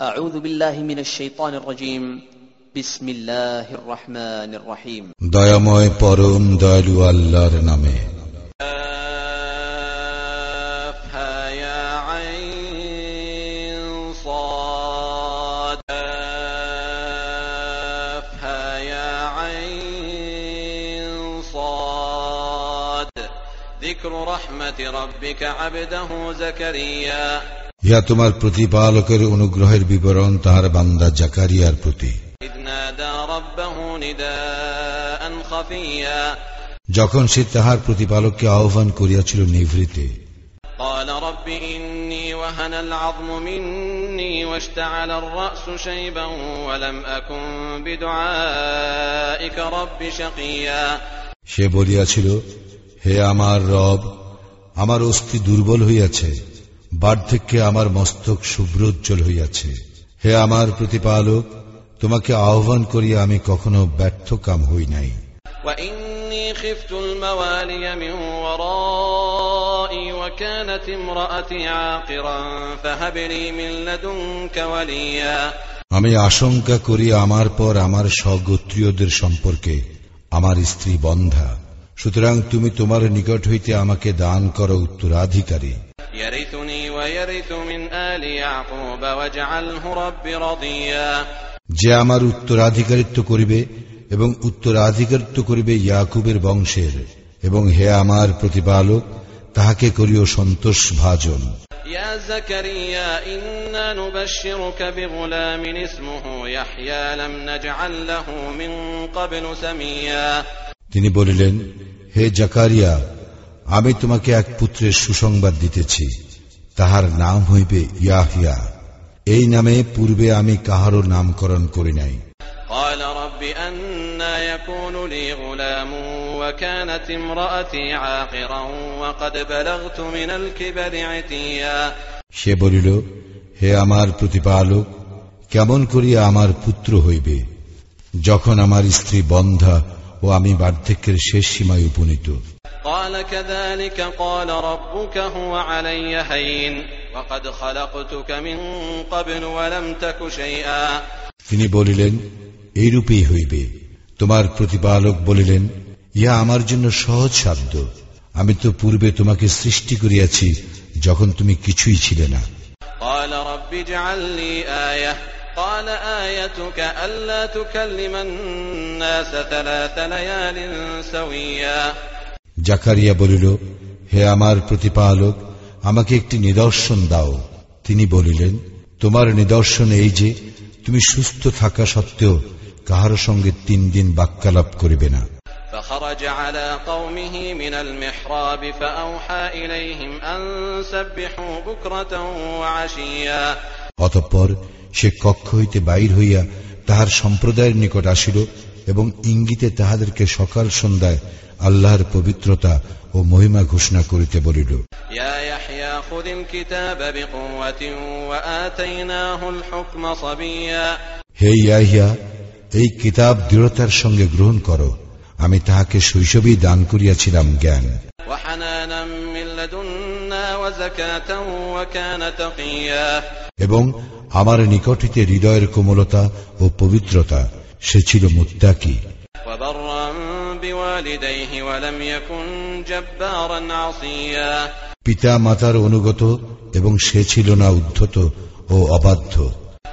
أعوذ بالله من الشيطان الرجيم بسم الله الرحمن الرحيم দয়াময় পরম দয়ালু আল্লাহর নামে كافها يا عين صاد كافها يا عين صاد ذكر رحمة ربك عبده زكريا ইহা তোমার প্রতিপালকের অনুগ্রহের বিবরণ তাহার বান্দা জাকারিয়ার প্রতি إذ نادى ربه نداء خفيا যখন সে তাহার প্রতিপালককে আহ্বান করিয়াছিল নিভৃতে قال رب إني وهن العظم مني واشتعل الرأس شيبا ولم أكن بدعائك رب شقيا সে বলিয়াছিল হে আমার রব আমার অস্থি দুর্বল হইয়াছে বার্ধক্যে আমার মস্তক শুভ্রোজ্জ্বল হইয়াছে। হে আমার প্রতিপালক তোমাকে আহ্বান করিয়া আমি কখনো ব্যর্থ কাম হই নাই। আমি আশঙ্কা করি আমার পর আমার স্বগোত্রীয়দের সম্পর্কে আমার স্ত্রী বন্ধা। সুতরাং তুমি তোমার নিকট হইতে আমাকে দান করো উত্তরাধিকারী। يرثني ويرث من آل يعقوب واجعله رب رضيا যে আমার উত্তরাধিকারিত্ব করিবে এবং উত্তরাধিকারিত্ব করিবে ইয়াকুবের বংশের এবং হে আমার প্রতিপালক তাহাকে করিও সন্তোষ ভাজন يا زكريا إنا نبشرك بغلام اسمه يحيى لم نجعل له من قبل سميا তিনি বলিলেন হে জাকারিয়া আমি তোমাকে এক পুত্রের সুসংবাদ দিতেছি। তাহার নাম হইবে ইয়াহিয়া। এই নামে পূর্বে আমি কাহারও নামকরণ করি নাই। সে বলিল হে আমার প্রতিপালক কেমন করিয়া আমার পুত্র হইবে? যখন আমার স্ত্রী বন্ধা ও আমি বার্ধক্যের শেষ সীমায় উপনীত قال كذلك قال ربك هو علي هين وقد خلقتك من قبل ولم تك شيئا তিনি বলিলেন এইরূপেই হইবে তোমার প্রতিপালক বলিলেন ইহা আমার জন্য সহজ সাধ্য আমি তো পূর্বে তোমাকে সৃষ্টি করিয়াছি যখন তুমি কিছুই ছিলে না قال رب اجعل لي آية قال آيتك ألا تكلم الناس ثلاث ليال سويا জাকারিয়া বলিল হে আমার প্রতিপালক আমাকে একটি নিদর্শন দাও তিনি বলিলেন তোমার নিদর্শন এই যে তুমি সুস্থ থাকা সত্ত্বেও কাহার সঙ্গে তিন দিন বাক্যালাপ করিবে না فخرج على قومه من المحراب فأوحى إليهم أن سبحوا بكرة وعشيا অতঃপর সে কক্ষ হইতে বাইর হইয়া তাহার সম্প্রদায়ের নিকট আসিল এবং ইঙ্গিতে তাহাদেরকে সকাল সন্ধ্যায় আল্লাহর পবিত্রতা ও মহিমা ঘোষণা করিতে বলিল। হে ইয়াহিয়া এই কিতাব দৃঢ়তার সঙ্গে গ্রহণ করো। আমি তাহাকে শৈশবেই দান করিয়াছিলাম জ্ঞান। এবং আমার নিকটিতে হৃদয়ের কোমলতা ও পবিত্রতা সে ছিল মুত্তাকি। بوالديه ولم يكن جبارا عصيا পিতা মাতার অনুগত এবং সে ছিল না উদ্ধত ও অবাধ্য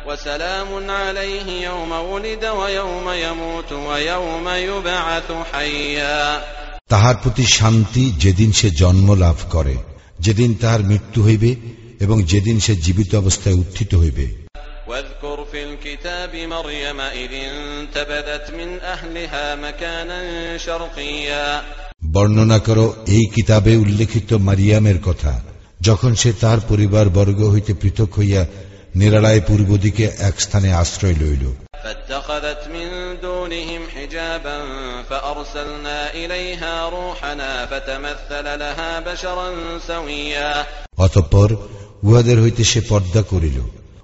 وسلام عليه يوم ولد ويوم يموت ويوم يبعث حيا তাহার প্রতি শান্তি যেদিন সে জন্ম লাভ করে যেদিন তাহার মৃত্যু হইবে এবং যেদিন সে জীবিত অবস্থায় উত্থিত হইবে واذكر في الكتاب مريم إذ انتبذت من أهلها مكانا شرقيا বর্ণনা করো এই কিতাবে উল্লেখিত মারিয়ামের কথা যখন সে তাহার পরিবার বর্গ হইতে পৃথক হইয়া নিরালায় পূর্ব দিকে এক স্থানে আশ্রয় লইল فاتخذت من دونهم حجابا فأرسلنا إليها روحنا فتمثل لها بشرا سويا অতঃপর উহাদের হইতে সে পর্দা করিল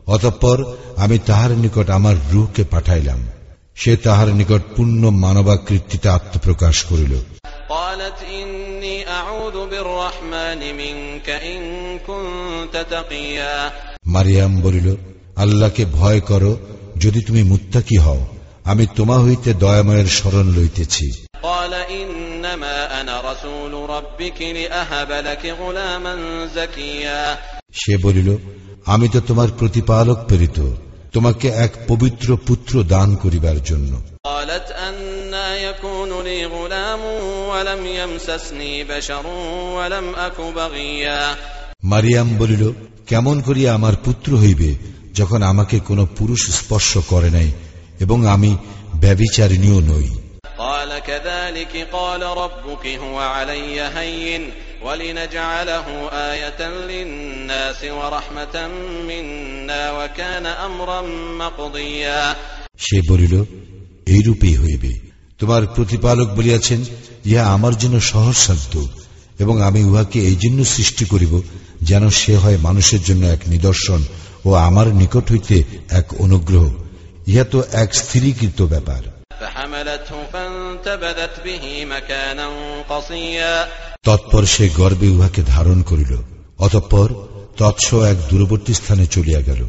অতঃপর আমি তাহার নিকট আমার রুহকে পাঠাইলাম। সে তাহার নিকট পূর্ণ মানবাকৃতিতে আত্মপ্রকাশ করিল। মারিয়াম বলিল আল্লাহকে ভয় করো যদি তুমি মুত্তাকি হও আমি তোমা হইতে দয়াময়ের স্মরণ লইতেছি। সে বলিল আমি তো তোমার প্রতিপালক প্রেরিত তোমাকে এক পবিত্র পুত্র দান করিবার জন্য قالت أنا يكون لي غلام ولم يمسسني بشر ولم أك بغيا মারিয়াম বলিল কেমন করিয়া আমার পুত্র হইবে যখন আমাকে কোনো পুরুষ স্পর্শ করে নাই এবং আমি ব্যবিচারিণীও নই قال كذلك قال ربك هو علي هين ولنجعله آية للناس ورحمة منا وكان أمرا مقضيا সে বলিল এইরূপেই হইবে তোমার প্রতিপালক বলিয়াছেন ইহা আমার জন্য সহজসাধ্য এবং আমি উহাকে এই জন্য সৃষ্টি করিব যেন সে হয় মানুষের জন্য এক নিদর্শন ও আমার নিকট হইতে এক অনুগ্রহ ইহা তো এক স্থিরীকৃত ব্যাপার فحملته فانتبذت به مكانا قصيا তৎপর সে গর্বে উহাকে ধারণ করিল অতঃপর তৎস এক দূরবর্তী স্থানে চলিয়া গেল।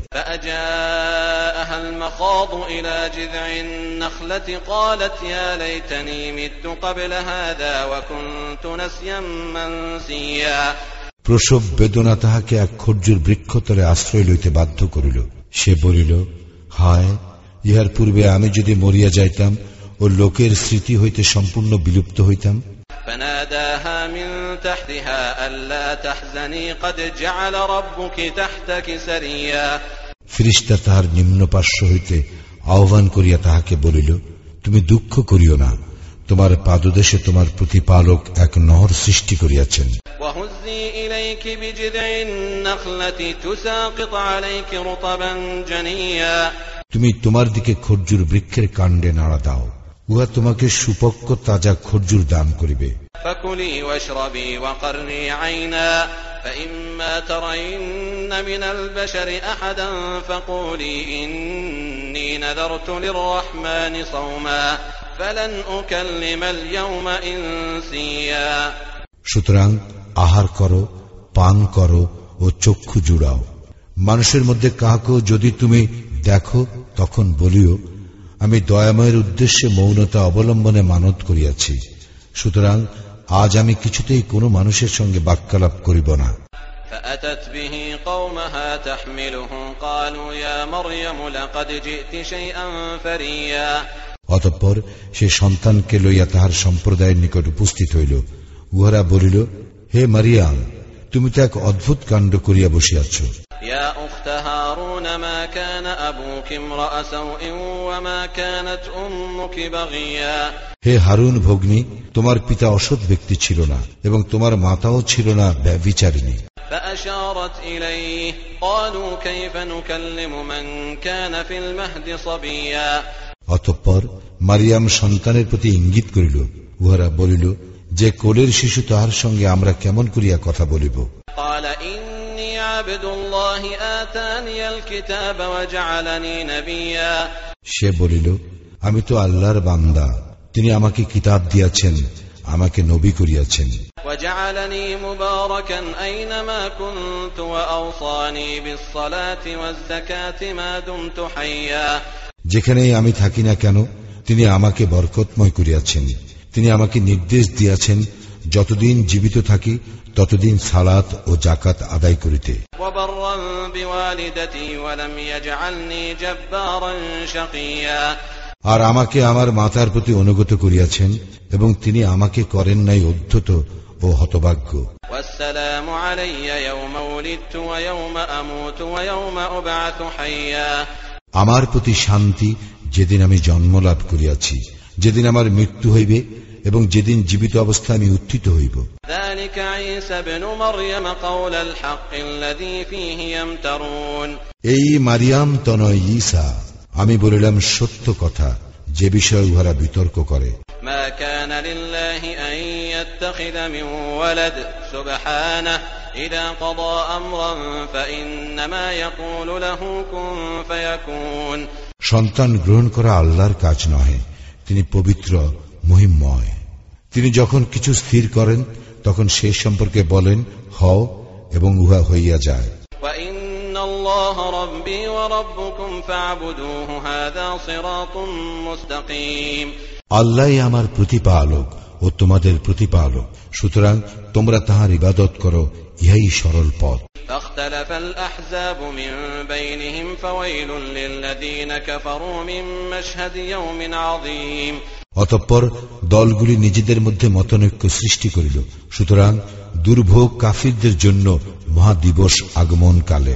প্রসব বেদনা তাহাকে এক খর্জুর বৃক্ষতলে আশ্রয় লইতে বাধ্য করিল। সে বলিল হায় ইহার পূর্বে আমি যদি মরিয়া যাইতাম ও লোকের স্মৃতি হইতে সম্পূর্ণ বিলুপ্ত হইতাম فناداها من تحتها ألا تحزني قد جعل ربك تحتك سريا ফিরিস্তা তাহার নিম্ন পার্শ্ব হইতে আহ্বান করিয়া তাহাকে বলিল তুমি দুঃখ করিও না তোমার পাদদেশে তোমার প্রতিপালক এক নহর সৃষ্টি করিয়াছেন وهزي إليك بجذع النخلة تساقط عليك رطبا جنيا তুমি তোমার দিকে খর্জুর বৃক্ষের কাণ্ডে নাড়া দাও উহা তোমাকে সুপক্ষ তাজা খর্জুর দান করিবে فكلي واشربي وقرني عينا فإما ترين من البشر أحدا فقولي إني نذرت للرحمن صوما فلن أكلم اليوم إنسيا সুতরাং আহার করো পান করো ও চক্ষু জুড়াও মানুষের মধ্যে কাহাকেও যদি তুমি দেখো তখন বলিও আমি দয়াময়ের উদ্দেশ্যে মৌনতা অবলম্বনে মানত করিয়াছি সুতরাং আজ আমি কিছুতেই কোনো মানুষের সঙ্গে বাক্যালাপ করিব না فأتت به قومها تحمله قالوا يا مريم لقد جئت شيئا فريا অতঃপর সে সন্তানকে লইয়া তাহার সম্প্রদায়ের নিকট উপস্থিত হইল উহারা বলিল হে মারিয়াম তুমি তো এক অদ্ভুত কাণ্ড করিয়া বসিয়াছ يا أخت هارون ما كان أبوك امرأ سوء وما كانت أمك بغيا হে হারুন ভগ্নী তোমার পিতা অসৎ ব্যক্তি ছিল না এবং তোমার মাতাও ছিল না ব্যবিচারিণী فأشارت إليه قالوا كيف نكلم من كان في المهد صبيا অতঃপর মারিয়াম সন্তানের প্রতি ইঙ্গিত করিল উহারা বলিল যে কোলের শিশু তাহার সঙ্গে আমরা কেমন করিয়া কথা বলিব قال إني সে বলিল আমি তো আল্লাহর বান্দা। তিনি আমাকে কিতাব দিয়াছেন আমাকে নবী করিয়াছেন। যেখানে আমি থাকি না কেন তিনি আমাকে বরকতময় করিয়াছেন। তিনি আমাকে নির্দেশ দিয়াছেন যতদিন জীবিত থাকি ততদিন সালাত ও জাকাত আদায় করিতে। আর আমাকে আমার মাতার প্রতি অনুগত করিয়াছেন এবং তিনি আমাকে করেন নাই অধ্যত ও হতভাগ্য। আমার প্রতি শান্তি যেদিন আমি জন্ম লাভ করিয়াছি যেদিন আমার মৃত্যু হইবে এবং যেদিন জীবিত অবস্থা আমি উত্থিত হইব। এই মারিয়াম তনয় ইসা আমি বলিলাম সত্য কথা যে বিষয়ে উহারা বিতর্ক করে। সন্তান গ্রহণ করা আল্লাহর কাজ নহে তিনি পবিত্র মহিমময়। তিনি যখন কিছু স্থির করেন তখন সে সম্পর্কে বলেন হও এবং উহা হইয়া যায়। আল্লাহ আমার প্রতিপালক ও তোমাদের প্রতিপালক। সুতরাং তোমরা তাহার ইবাদত করো ইহাই সরল পথ। অতঃপর দলগুলি নিজেদের মধ্যে মতনৈক্য সৃষ্টি করিল। সুতরাং দুর্ভোগ কাফিরদের জন্য মহাদিবস আগমন কালে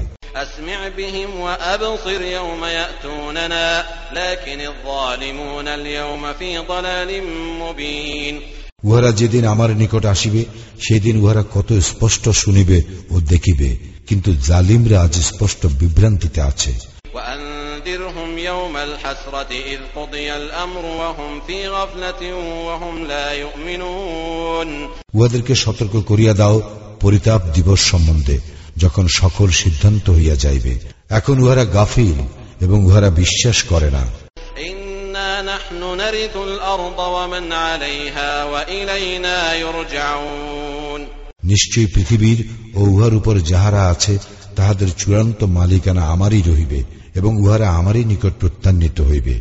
উহারা যেদিন আমার নিকট আসিবে সেদিন উহারা কত স্পষ্ট শুনিবে ও দেখিবে। কিন্তু জালিমরা আজ স্পষ্ট বিভ্রান্তিতে আছে। وأنذرهم يوم الحسرة إذ قضي الأمر وهم في غفلة وهم لا يؤمنون উহাদেরকে সতর্ক করিয়া দাও পরিতাপ দিবস সম্বন্ধে যখন সকল সিদ্ধান্ত হইয়া যাইবে এখন উহারা গাফিল এবং উহারা বিশ্বাস করে না إنا نحن نرث الأرض ومن عليها وإلينا يرجعون নিশ্চয়ই পৃথিবীর ও উহার উপর যাহারা আছে তাহাদের চূড়ান্ত মালিকানা আমারই রহিবে এবং উহারা আমারই নিকট প্রত্যান্বিত হইবে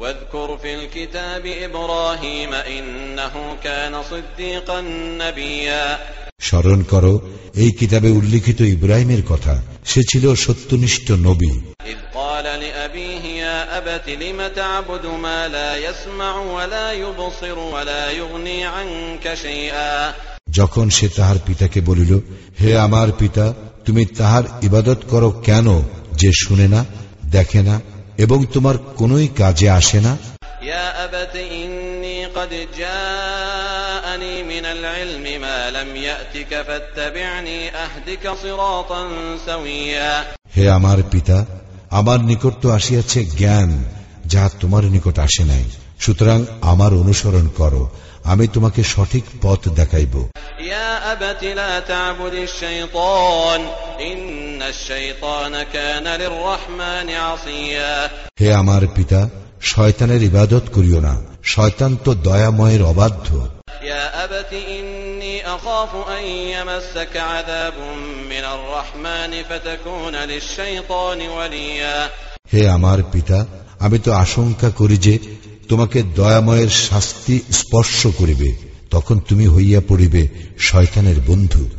واذكر في الكتاب إبراهيم إنه كان صديقا نبيا স্মরণ করো এই কিতাবে উল্লিখিত ইব্রাহিমের কথা সে ছিল সত্যনিষ্ঠ নবী إذ قال لأبيه يا أبت لم تعبد ما لا يسمع ولا يبصر ولا يغني عنك شيئا যখন সে তাহার পিতাকে বলিল হে আমার পিতা তুমি তাহার ইবাদত করো কেন যে শুনে না দেখে না এবং তোমার কোন কাজে আসে না? হে আমার পিতা আমার নিকট তো আসিয়াছে জ্ঞান যা তোমার নিকট আসে নাই। সুতরাং আমার অনুসরণ করো। আমি তোমাকে সঠিক পথ দেখাইব। হে আমার পিতা শয়তানের ইবাদত করিও না। শয়তান তো দয়াময়ের অবাধ্য। হে আমার পিতা আমি তো আশঙ্কা করি যে তোমাকে দয়াময়ের শাস্তি স্পর্শ করিবে তখন তুমি হইয়া পড়িবে শয়তানের বন্ধু।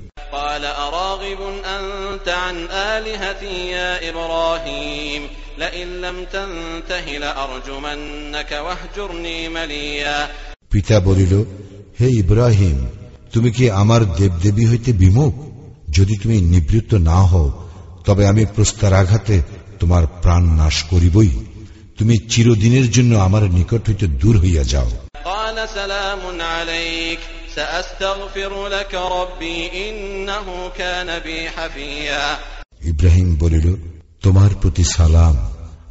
পিতা বলিল হে ইব্রাহিম তুমি কি আমার দেবদেবী হইতে বিমুখ? যদি তুমি নিবৃত্ত না হও তবে আমি প্রস্তার আঘাতে তোমার প্রাণ নাশ করিবই। তুমি চিরদিনের জন্য আমার নিকট হইতে দূর হইয়া যাও। ইব্রাহিম বলিল তোমার প্রতি সালাম।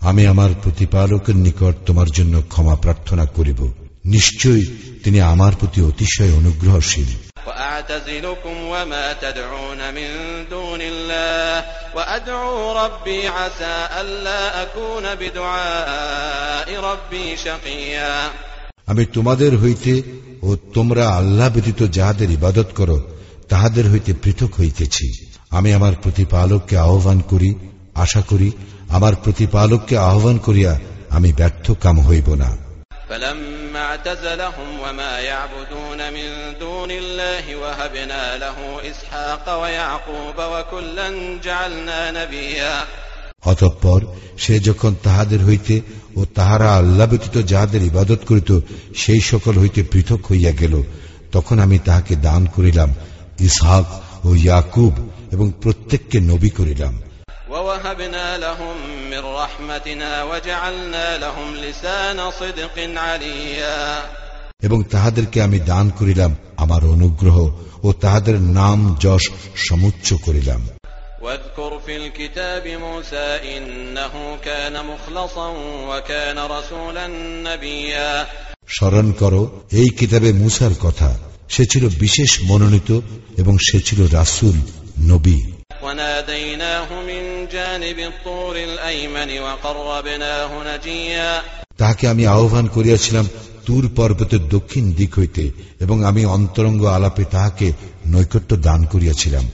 আমি আমার প্রতিপালকের নিকট তোমার জন্য ক্ষমা প্রার্থনা করিব। নিশ্চয়ই তিনি আমার প্রতি অতিশয় অনুগ্রহশীল। وأعتزلكم وما تدعون من دون الله وأدعو ربي عسى ألا أكون بدعاء ربي شقيا আমি তোমাদের হইতে ও তোমরা আল্লাহ ব্যতীত যাহাদের ইবাদত করো তাহাদের হইতে পৃথক হইতেছি আমি আমার প্রতিপালককে আহ্বান করি আশা করি আমার প্রতিপালককে আহ্বান করিয়া আমি ব্যর্থ কাম হইব না فلما اعتزلهم وما يعبدون من دون الله وهبنا له إسحاق ويعقوب وكلا جعلنا نبيا অতঃপর সে যখন তাহাদের হইতে ও তাহারা আল্লাহ ব্যতীত যাহাদের ইবাদত করিত সেই সকল হইতে পৃথক হইয়া গেল তখন আমি তাহাকে দান করিলাম ইসহাক ও ইয়াকুব এবং প্রত্যেককে নবী করিলাম ووهبنا لهم من رحمتنا وجعلنا لهم لسان صدق عليا এবং তাহাদেরকে আমি দান করিলাম আমার অনুগ্রহ ও তাহাদের নাম যশ সমুচ্চ করিলাম واذكر في الكتاب موسى إنه كان مخلصا وكان رسولا نبيا স্মরণ করো এই কিতাবে মুসার কথা সে ছিল বিশেষ মনোনীত এবং সে ছিল রাসুল নবী তাহাকে আমি আহ্বান করিয়াছিলাম তুর পর্বতের দক্ষিণ দিক হইতে এবং আমি অন্তরঙ্গ আলাপে তাহাকে নৈকট্য দান করিয়াছিলাম।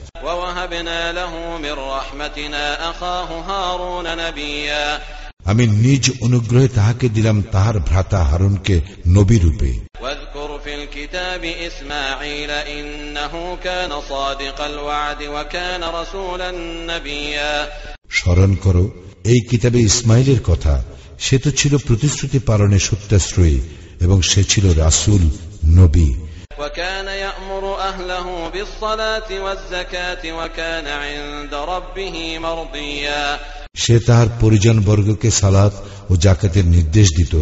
আমি নিজ অনুগ্রহে তাহাকে দিলাম তাহার ভ্রাতা হারুনকে নবী রূপে। في الكتاب إسماعيل إنه كان صادق الوعد وكان رسولا نبيا স্মরণ করো এই কিতাবে ইসমাইলের কথা সে তো ছিল প্রতিশ্রুতি পালনে সত্যাশ্রয়ী এবং সে ছিল রাসূল নবী وكان يأمر أهله بالصلاة والزكاة وكان عند ربه مرضيا সে তাহার পরিজন বর্গকে সালাত ও জাকাতের নির্দেশ দিত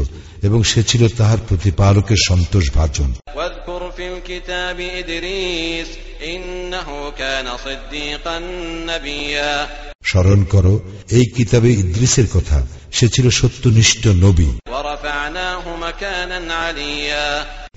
এবং সে ছিল তাহার প্রতিপালকের সন্তোষ ভাজন واذكر في الكتاب إدريس إنه كان صديقا نبيا স্মরণ করো এই কিতাবে ইদ্রিসের কথা সে ছিল সত্যনিষ্ঠ নবী ورفعناه مكانا عليا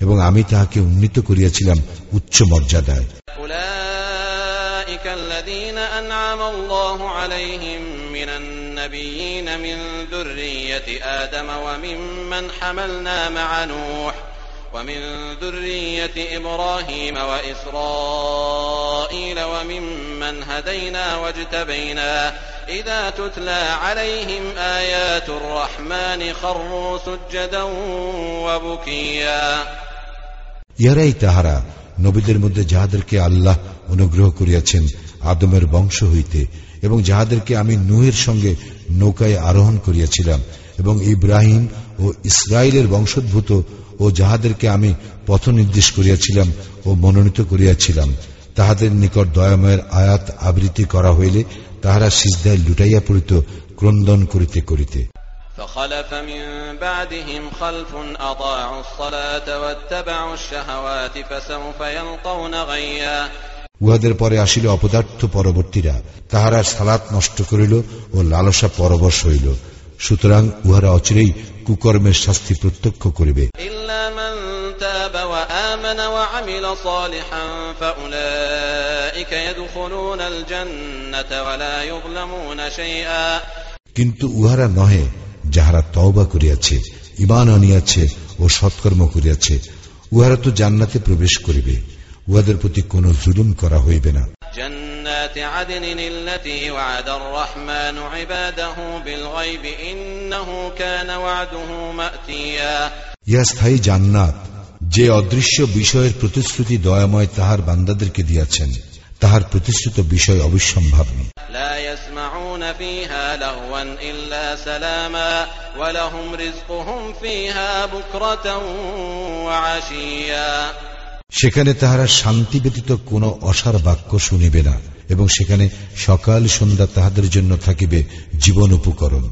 এবং আমি তাহাকে উন্নীত করিয়াছিলাম উচ্চ মর্যাদায় أولئك الذين أنعم الله عليهم من النبيين من ذرية آدم وممن حملنا مع نوح ومن ذرية إبراهيم وإسرائيل وممن هدينا واجتبينا إذا تتلى عليهم آيات الرحمن خروا سجدا وبكيا ইহারাই তাহারা নবীদের মধ্যে যাহাদেরকে আল্লাহ অনুগ্রহ করিয়াছেন আদমের বংশ হইতে এবং যাহাদেরকে আমি নুহের সঙ্গে নৌকায় আরোহণ করিয়াছিলাম এবং ইব্রাহিম ও ইসরায়েলের বংশোদ্ভূত ও যাহাদেরকে আমি পথ নির্দেশ করিয়াছিলাম ও মনোনীত করিয়াছিলাম তাহাদের নিকট দয়াময়ের আয়াত আবৃত্তি করা হইলে তাহারা সিজদায় লুটাইয়া পড়িত ক্রন্দন করিতে করিতে فخلف من بعدهم خلف أضاعوا الصلاة واتبعوا الشهوات فسوف يلقون غيا উহাদের পরে আসিল অপদার্থ পরবর্তীরা। তাহারা সালাত নষ্ট করিল ও লালসা পরবশ হইল। সুতরাং উহারা অচিরেই কুকর্মের শাস্তি প্রত্যক্ষ করিবে। কিন্তু উহারা নহে যাহারা তওবা করিয়াছে ইমান আনিয়াছে ও সৎকর্ম করিয়াছে। উহারা তো জান্নাতে প্রবেশ করিবে। উহাদের প্রতি কোন জুলুম করা হইবে না। ইয়া স্থায়ী জান্নাত যে অদৃশ্য বিষয়ের প্রতিশ্রুতি দয়াময় তাহার বান্দাদেরকে দিয়াছেন তাহার প্রতিশ্রুত বিষয় অবশ্যম্ভাবী সেখানে তাহারা শান্তি ব্যতীত কোন অসার বাক্য শুনিবে না এবং সেখানে সকাল সন্ধ্যা তাহাদের জন্য থাকিবে জীবন উপকরণ।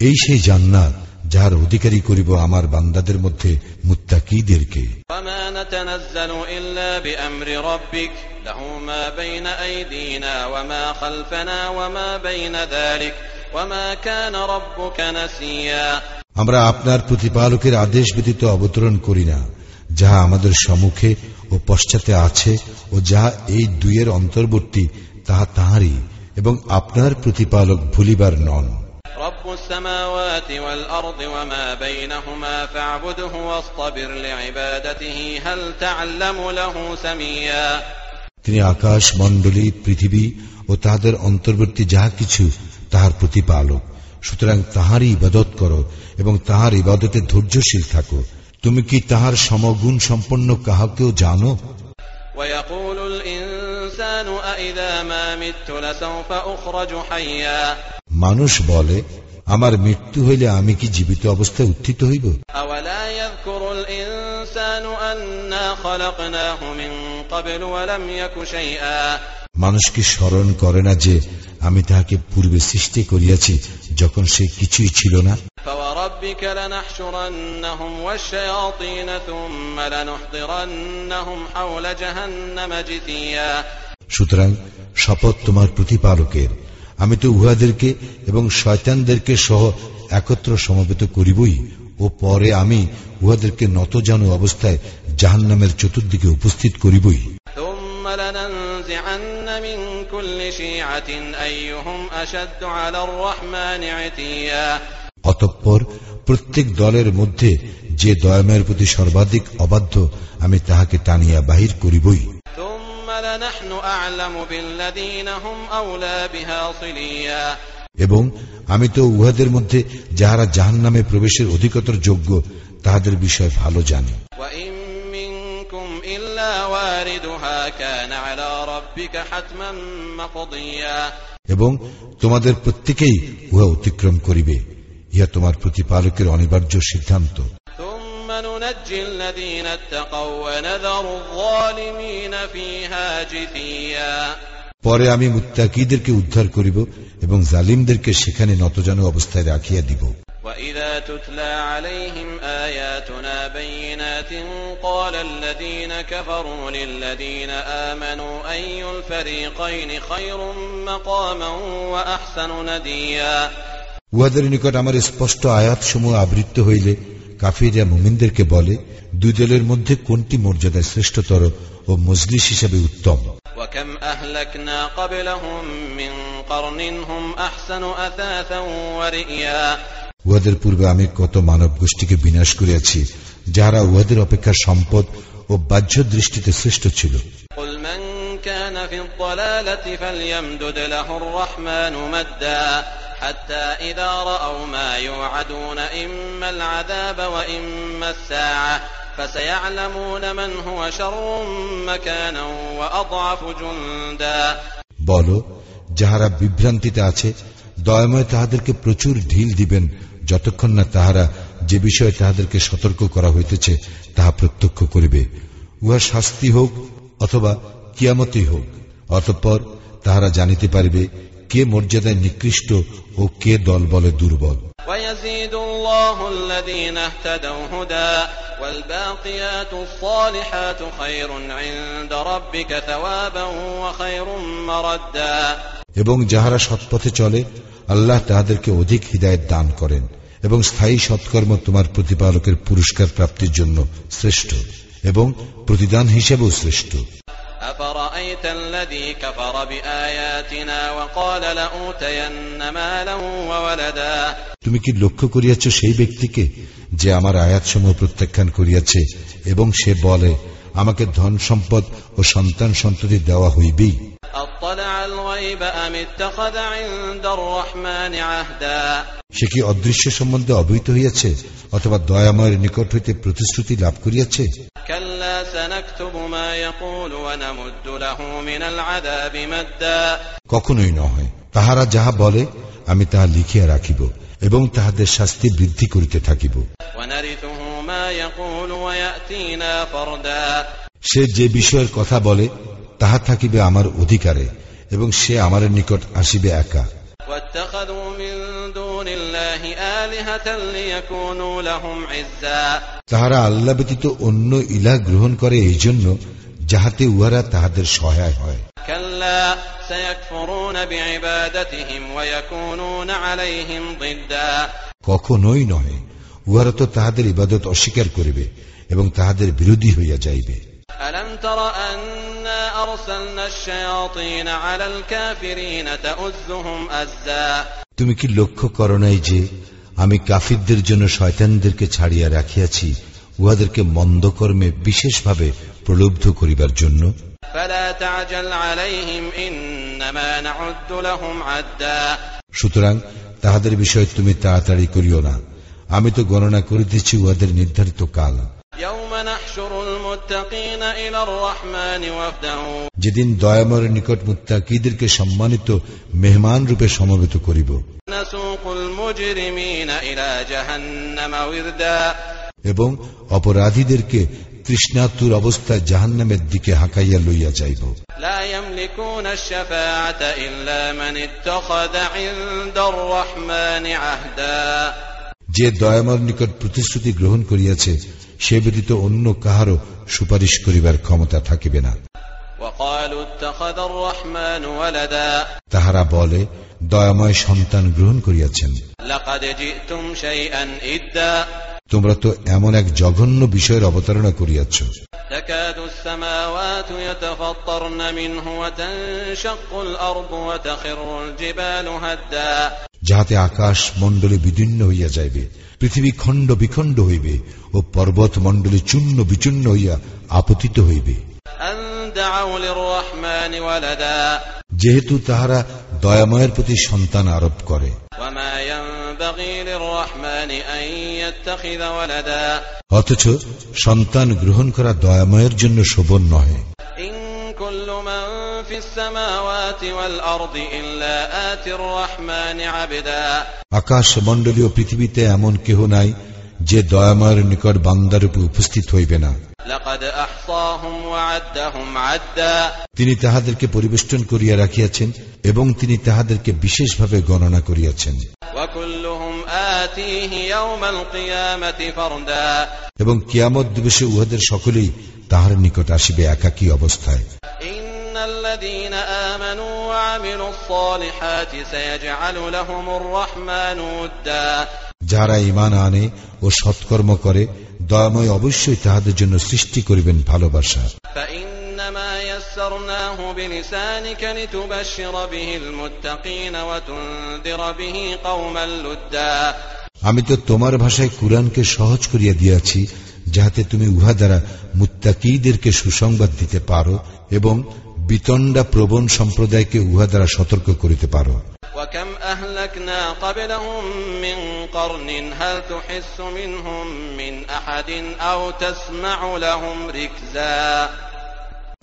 এই সেই জান্নাত যার অধিকারী করিব আমার বান্দাদের মধ্যে মুত্তাকিদেরকে। ইল্লা আমরা আপনার প্রতিপালকের আদেশ ব্যতীত অবতরণ করি না যাহা আমাদের সম্মুখে ও পশ্চাতে আছে ও যাহা এই দুইয়ের অন্তর্বর্তী তাহা তাহারই এবং আপনার প্রতিপালক ভুলিবার নন। তিনি আকাশ মণ্ডলী পৃথিবী ও তাহাদের অন্তর্বর্তী যাহা কিছু তাহার প্রতিপালক। সুতরাং তাহারই ইবাদত করো এবং তাহার ইবাদতে ধৈর্যশীল থাকো। তুমি কি তাহার সমগুণ সম্পন্ন কাহাকেও জানো? মানুষ বলে আমার মৃত্যু হইলে আমি কি জীবিত অবস্থায় উত্থিত হইব? ইনসানু অন্য খলকনাহু মিন ক্বাবলু ওয়া লাম ইয়াকু মানুষকে স্মরণ করে না যে আমি তাহাকে পূর্বে সৃষ্টি করিয়াছি যখন সে কিছুই ছিল না? সুতরাং শপথ তোমার প্রতিপালকের। আমি তো উহাদেরকে এবং শয়তানদেরকে সহ একত্র সমবেত করিবই ও পরে আমি উহাদেরকে নতজানু অবস্থায় জাহান্নামের চতুর্দিকে উপস্থিত করিবই। অতঃপর প্রত্যেক দলের মধ্যে যে দয়ামের প্রতি সর্বাধিক অবাধ্য আমি তাহাকে টানিয়া বাহির করিবই। এবং আমি তো উহাদের মধ্যে যাহারা জাহান নামে প্রবেশের অধিকতর যোগ্য তাহাদের বিষয় ভালো জানি। এবং তোমাদের প্রত্যেকেই উহা অতিক্রম করিবে। ইহা তোমার প্রতিপালকের অনিবার্য সিদ্ধান্ত। পরে আমি মুত্তাকিদেরকে উদ্ধার করিব এবং জালিমদেরকে সেখানে নতজানু অবস্থায় রাখিয়া দিব। وإذا تتلى عليهم آياتنا بينات قال الذين كفروا للذين آمنوا أي الفريقين خير مقاما وأحسن نديا উহাদের নিকট আমার স্পষ্ট আয়াত সমূহ আবৃত্ত হইলে কাফিরা মুমিনদেরকে বলে দুই দলের মধ্যে কোনটি মর্যাদায় শ্রেষ্ঠতর ও মজলিস হিসাবে উত্তম وكم أهلكنا قبلهم من قرن هم أحسن أثاثا ورئيا উহাদের পূর্বে আমি কত মানব গোষ্ঠীকে বিনাশ করিয়াছি যাহারা উহাদের অপেক্ষা সম্পদ ও বাহ্য দৃষ্টিতে শ্রেষ্ঠ ছিল قل من كان في الضلالة فليمدد له الرحمن مدا حتى إذا رأوا ما يوعدون إما العذاب وإما الساعة فسيعلمون من هو شر مكانا وأضعف جندا বল যাহারা বিভ্রান্তিতে আছে দয়াময় তাহাদেরকে প্রচুর ঢিল দিবেন যতক্ষণ না তাহারা যে বিষয়ে তাহাদেরকে সতর্ক করা হইতেছে তাহা প্রত্যক্ষ করিবে উহা শাস্তি হোক অথবা কিয়ামতই হোক অতঃপর তাহারা জানিতে পারিবে কে মর্যাদায় নিকৃষ্ট ও কে দল বলে দুর্বল ويزيد الله الذين اهتدوا هدى والباقيات الصالحات خير عند ربك ثوابا وخير مردا এবং যাহারা সৎপথে চলে আল্লাহ তাহাদেরকে অধিক হৃদায়ত দান করেন এবং স্থায়ী সৎকর্ম তোমার প্রতিপালকের পুরস্কার প্রাপ্তির জন্য শ্রেষ্ঠ এবং প্রতিদান হিসেবেও শ্রেষ্ঠ أفرأيت الذي كفر بآياتنا وقال لأوتين مالا وولدا তুমি কি লক্ষ্য করিয়াছ সেই ব্যক্তিকে যে আমার আয়াতসমূহ প্রত্যাখ্যান করিয়াছে এবং সে বলে আমাকে ধন সম্পদ ও সন্তান সন্ততি দেওয়া হইবেই সে কি অদৃশ্য সম্বন্ধে অবহিত হইয়াছে অথবা দয়াময়ের নিকট হইতে প্রতিশ্রুতি লাভ করিয়াছে? কখনোই নহে। তাহারা যাহা বলে আমি তাহা লিখিয়া রাখিব এবং তাহাদের শাস্তি বৃদ্ধি করিতে থাকিব। সে যে বিষয়ের কথা বলে তাহা থাকিবে আমার অধিকারে এবং সে আমার নিকট আসিবে একা। তাহারা আল্লাহ ব্যতীত অন্য ইলা গ্রহণ করে এই জন্য যাহাতে উহারা তাহাদের সহায় হয়। কখনোই নহে উহারা তো তাহাদের ইবাদত অস্বীকার করিবে এবং তাহাদের বিরোধী হইয়া যাইবে। ألم تر أنا أرسلنا الشياطين على الكافرين تؤزهم أزا؟ তুমি কি লক্ষ্য করো নাই যে আমি কাফিরদের জন্য শয়তানদেরকে ছাড়িয়া রাখিয়াছি উহাদেরকে মন্দ কর্মে বিশেষভাবে প্রলুব্ধ করিবার জন্য? সুতরাং তাহাদের বিষয়ে তুমি তাড়াতাড়ি করিও না। আমি তো গণনা করিতেছি উহাদের নির্ধারিত কাল। যেদিন দয়ামর নিকট মুত্তা কিদেরকে সম্মানিত মেহমান রূপে সমবেত করিব। এবং অপরাধীদেরকে তৃষ্ণাতুর অবস্থায় জাহান্নামের দিকে হাঁকাইয়া লইয়া যাইব। যে দয়ামর নিকট প্রতিশ্রুতি গ্রহণ করিয়াছে সে ব্যতীত অন্য কাহারও সুপারিশ করিবার ক্ষমতা থাকিবে না। তাহারা বলে দয়াময় সন্তান গ্রহণ করিয়াছেন। তোমরা তো এমন এক জঘন্য বিষয়ের অবতারণা করিয়াছ। যাহাতে আকাশ মন্ডলে বিদীর্ণ হইয়া যাইবে পৃথিবী খণ্ড বিখণ্ড হইবে ও পর্বতমণ্ডলী চূর্ণ বিচূন্ন হইয়া আপতিত হইবে। যেহেতু তাহারা দয়াময়ের প্রতি সন্তান আরোপ করে। অথচ সন্তান গ্রহণ করা দয়াময়ের জন্য শোভন নহে। কুল্লু মান আকাশ মন্ডলীয় পৃথিবীতে এমন কেহ নাই যে দয়ামার নিকট বান্দারূপে উপস্থিত হইবে না। তিনি তাহাদেরকে পরিবেষ্টন করিয়া রাখিয়াছেন এবং তিনি তাহাদেরকে বিশেষভাবে গণনা করিয়াছেন। এবং কিয়ামত দিবসে উহাদের সকলেই তাহার নিকট আসিবে একাকী অবস্থায়। إن الذين آمنوا وعملوا الصالحات سيجعل لهم الرحمن ودا যাহারা ইমান আনে ও সৎকর্ম করে দয়াময় অবশ্যই তাহাদের জন্য সৃষ্টি করিবেন ভালোবাসা فإنما يسرناه بلسانك لتبشر به المتقين وتنذر به قوما لدا আমি তো তোমার ভাষায় কুরআনকে সহজ করিয়া দিয়াছি যাহাতে তুমি উহা দ্বারা মুত্তাকিদেরকে সুসংবাদ দিতে পারো এবং বিতণ্ডা প্রবণ সম্প্রদায়কে উহা দ্বারা সতর্ক করিতে পারো।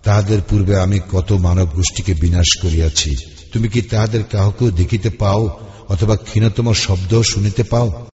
তাহাদের পূর্বে আমি কত মানব গোষ্ঠীকে বিনাশ করিয়াছি। তুমি কি তাহাদের কাহকেও দেখিতে পাও অথবা ক্ষীণতম শব্দ শুনিতে পাও?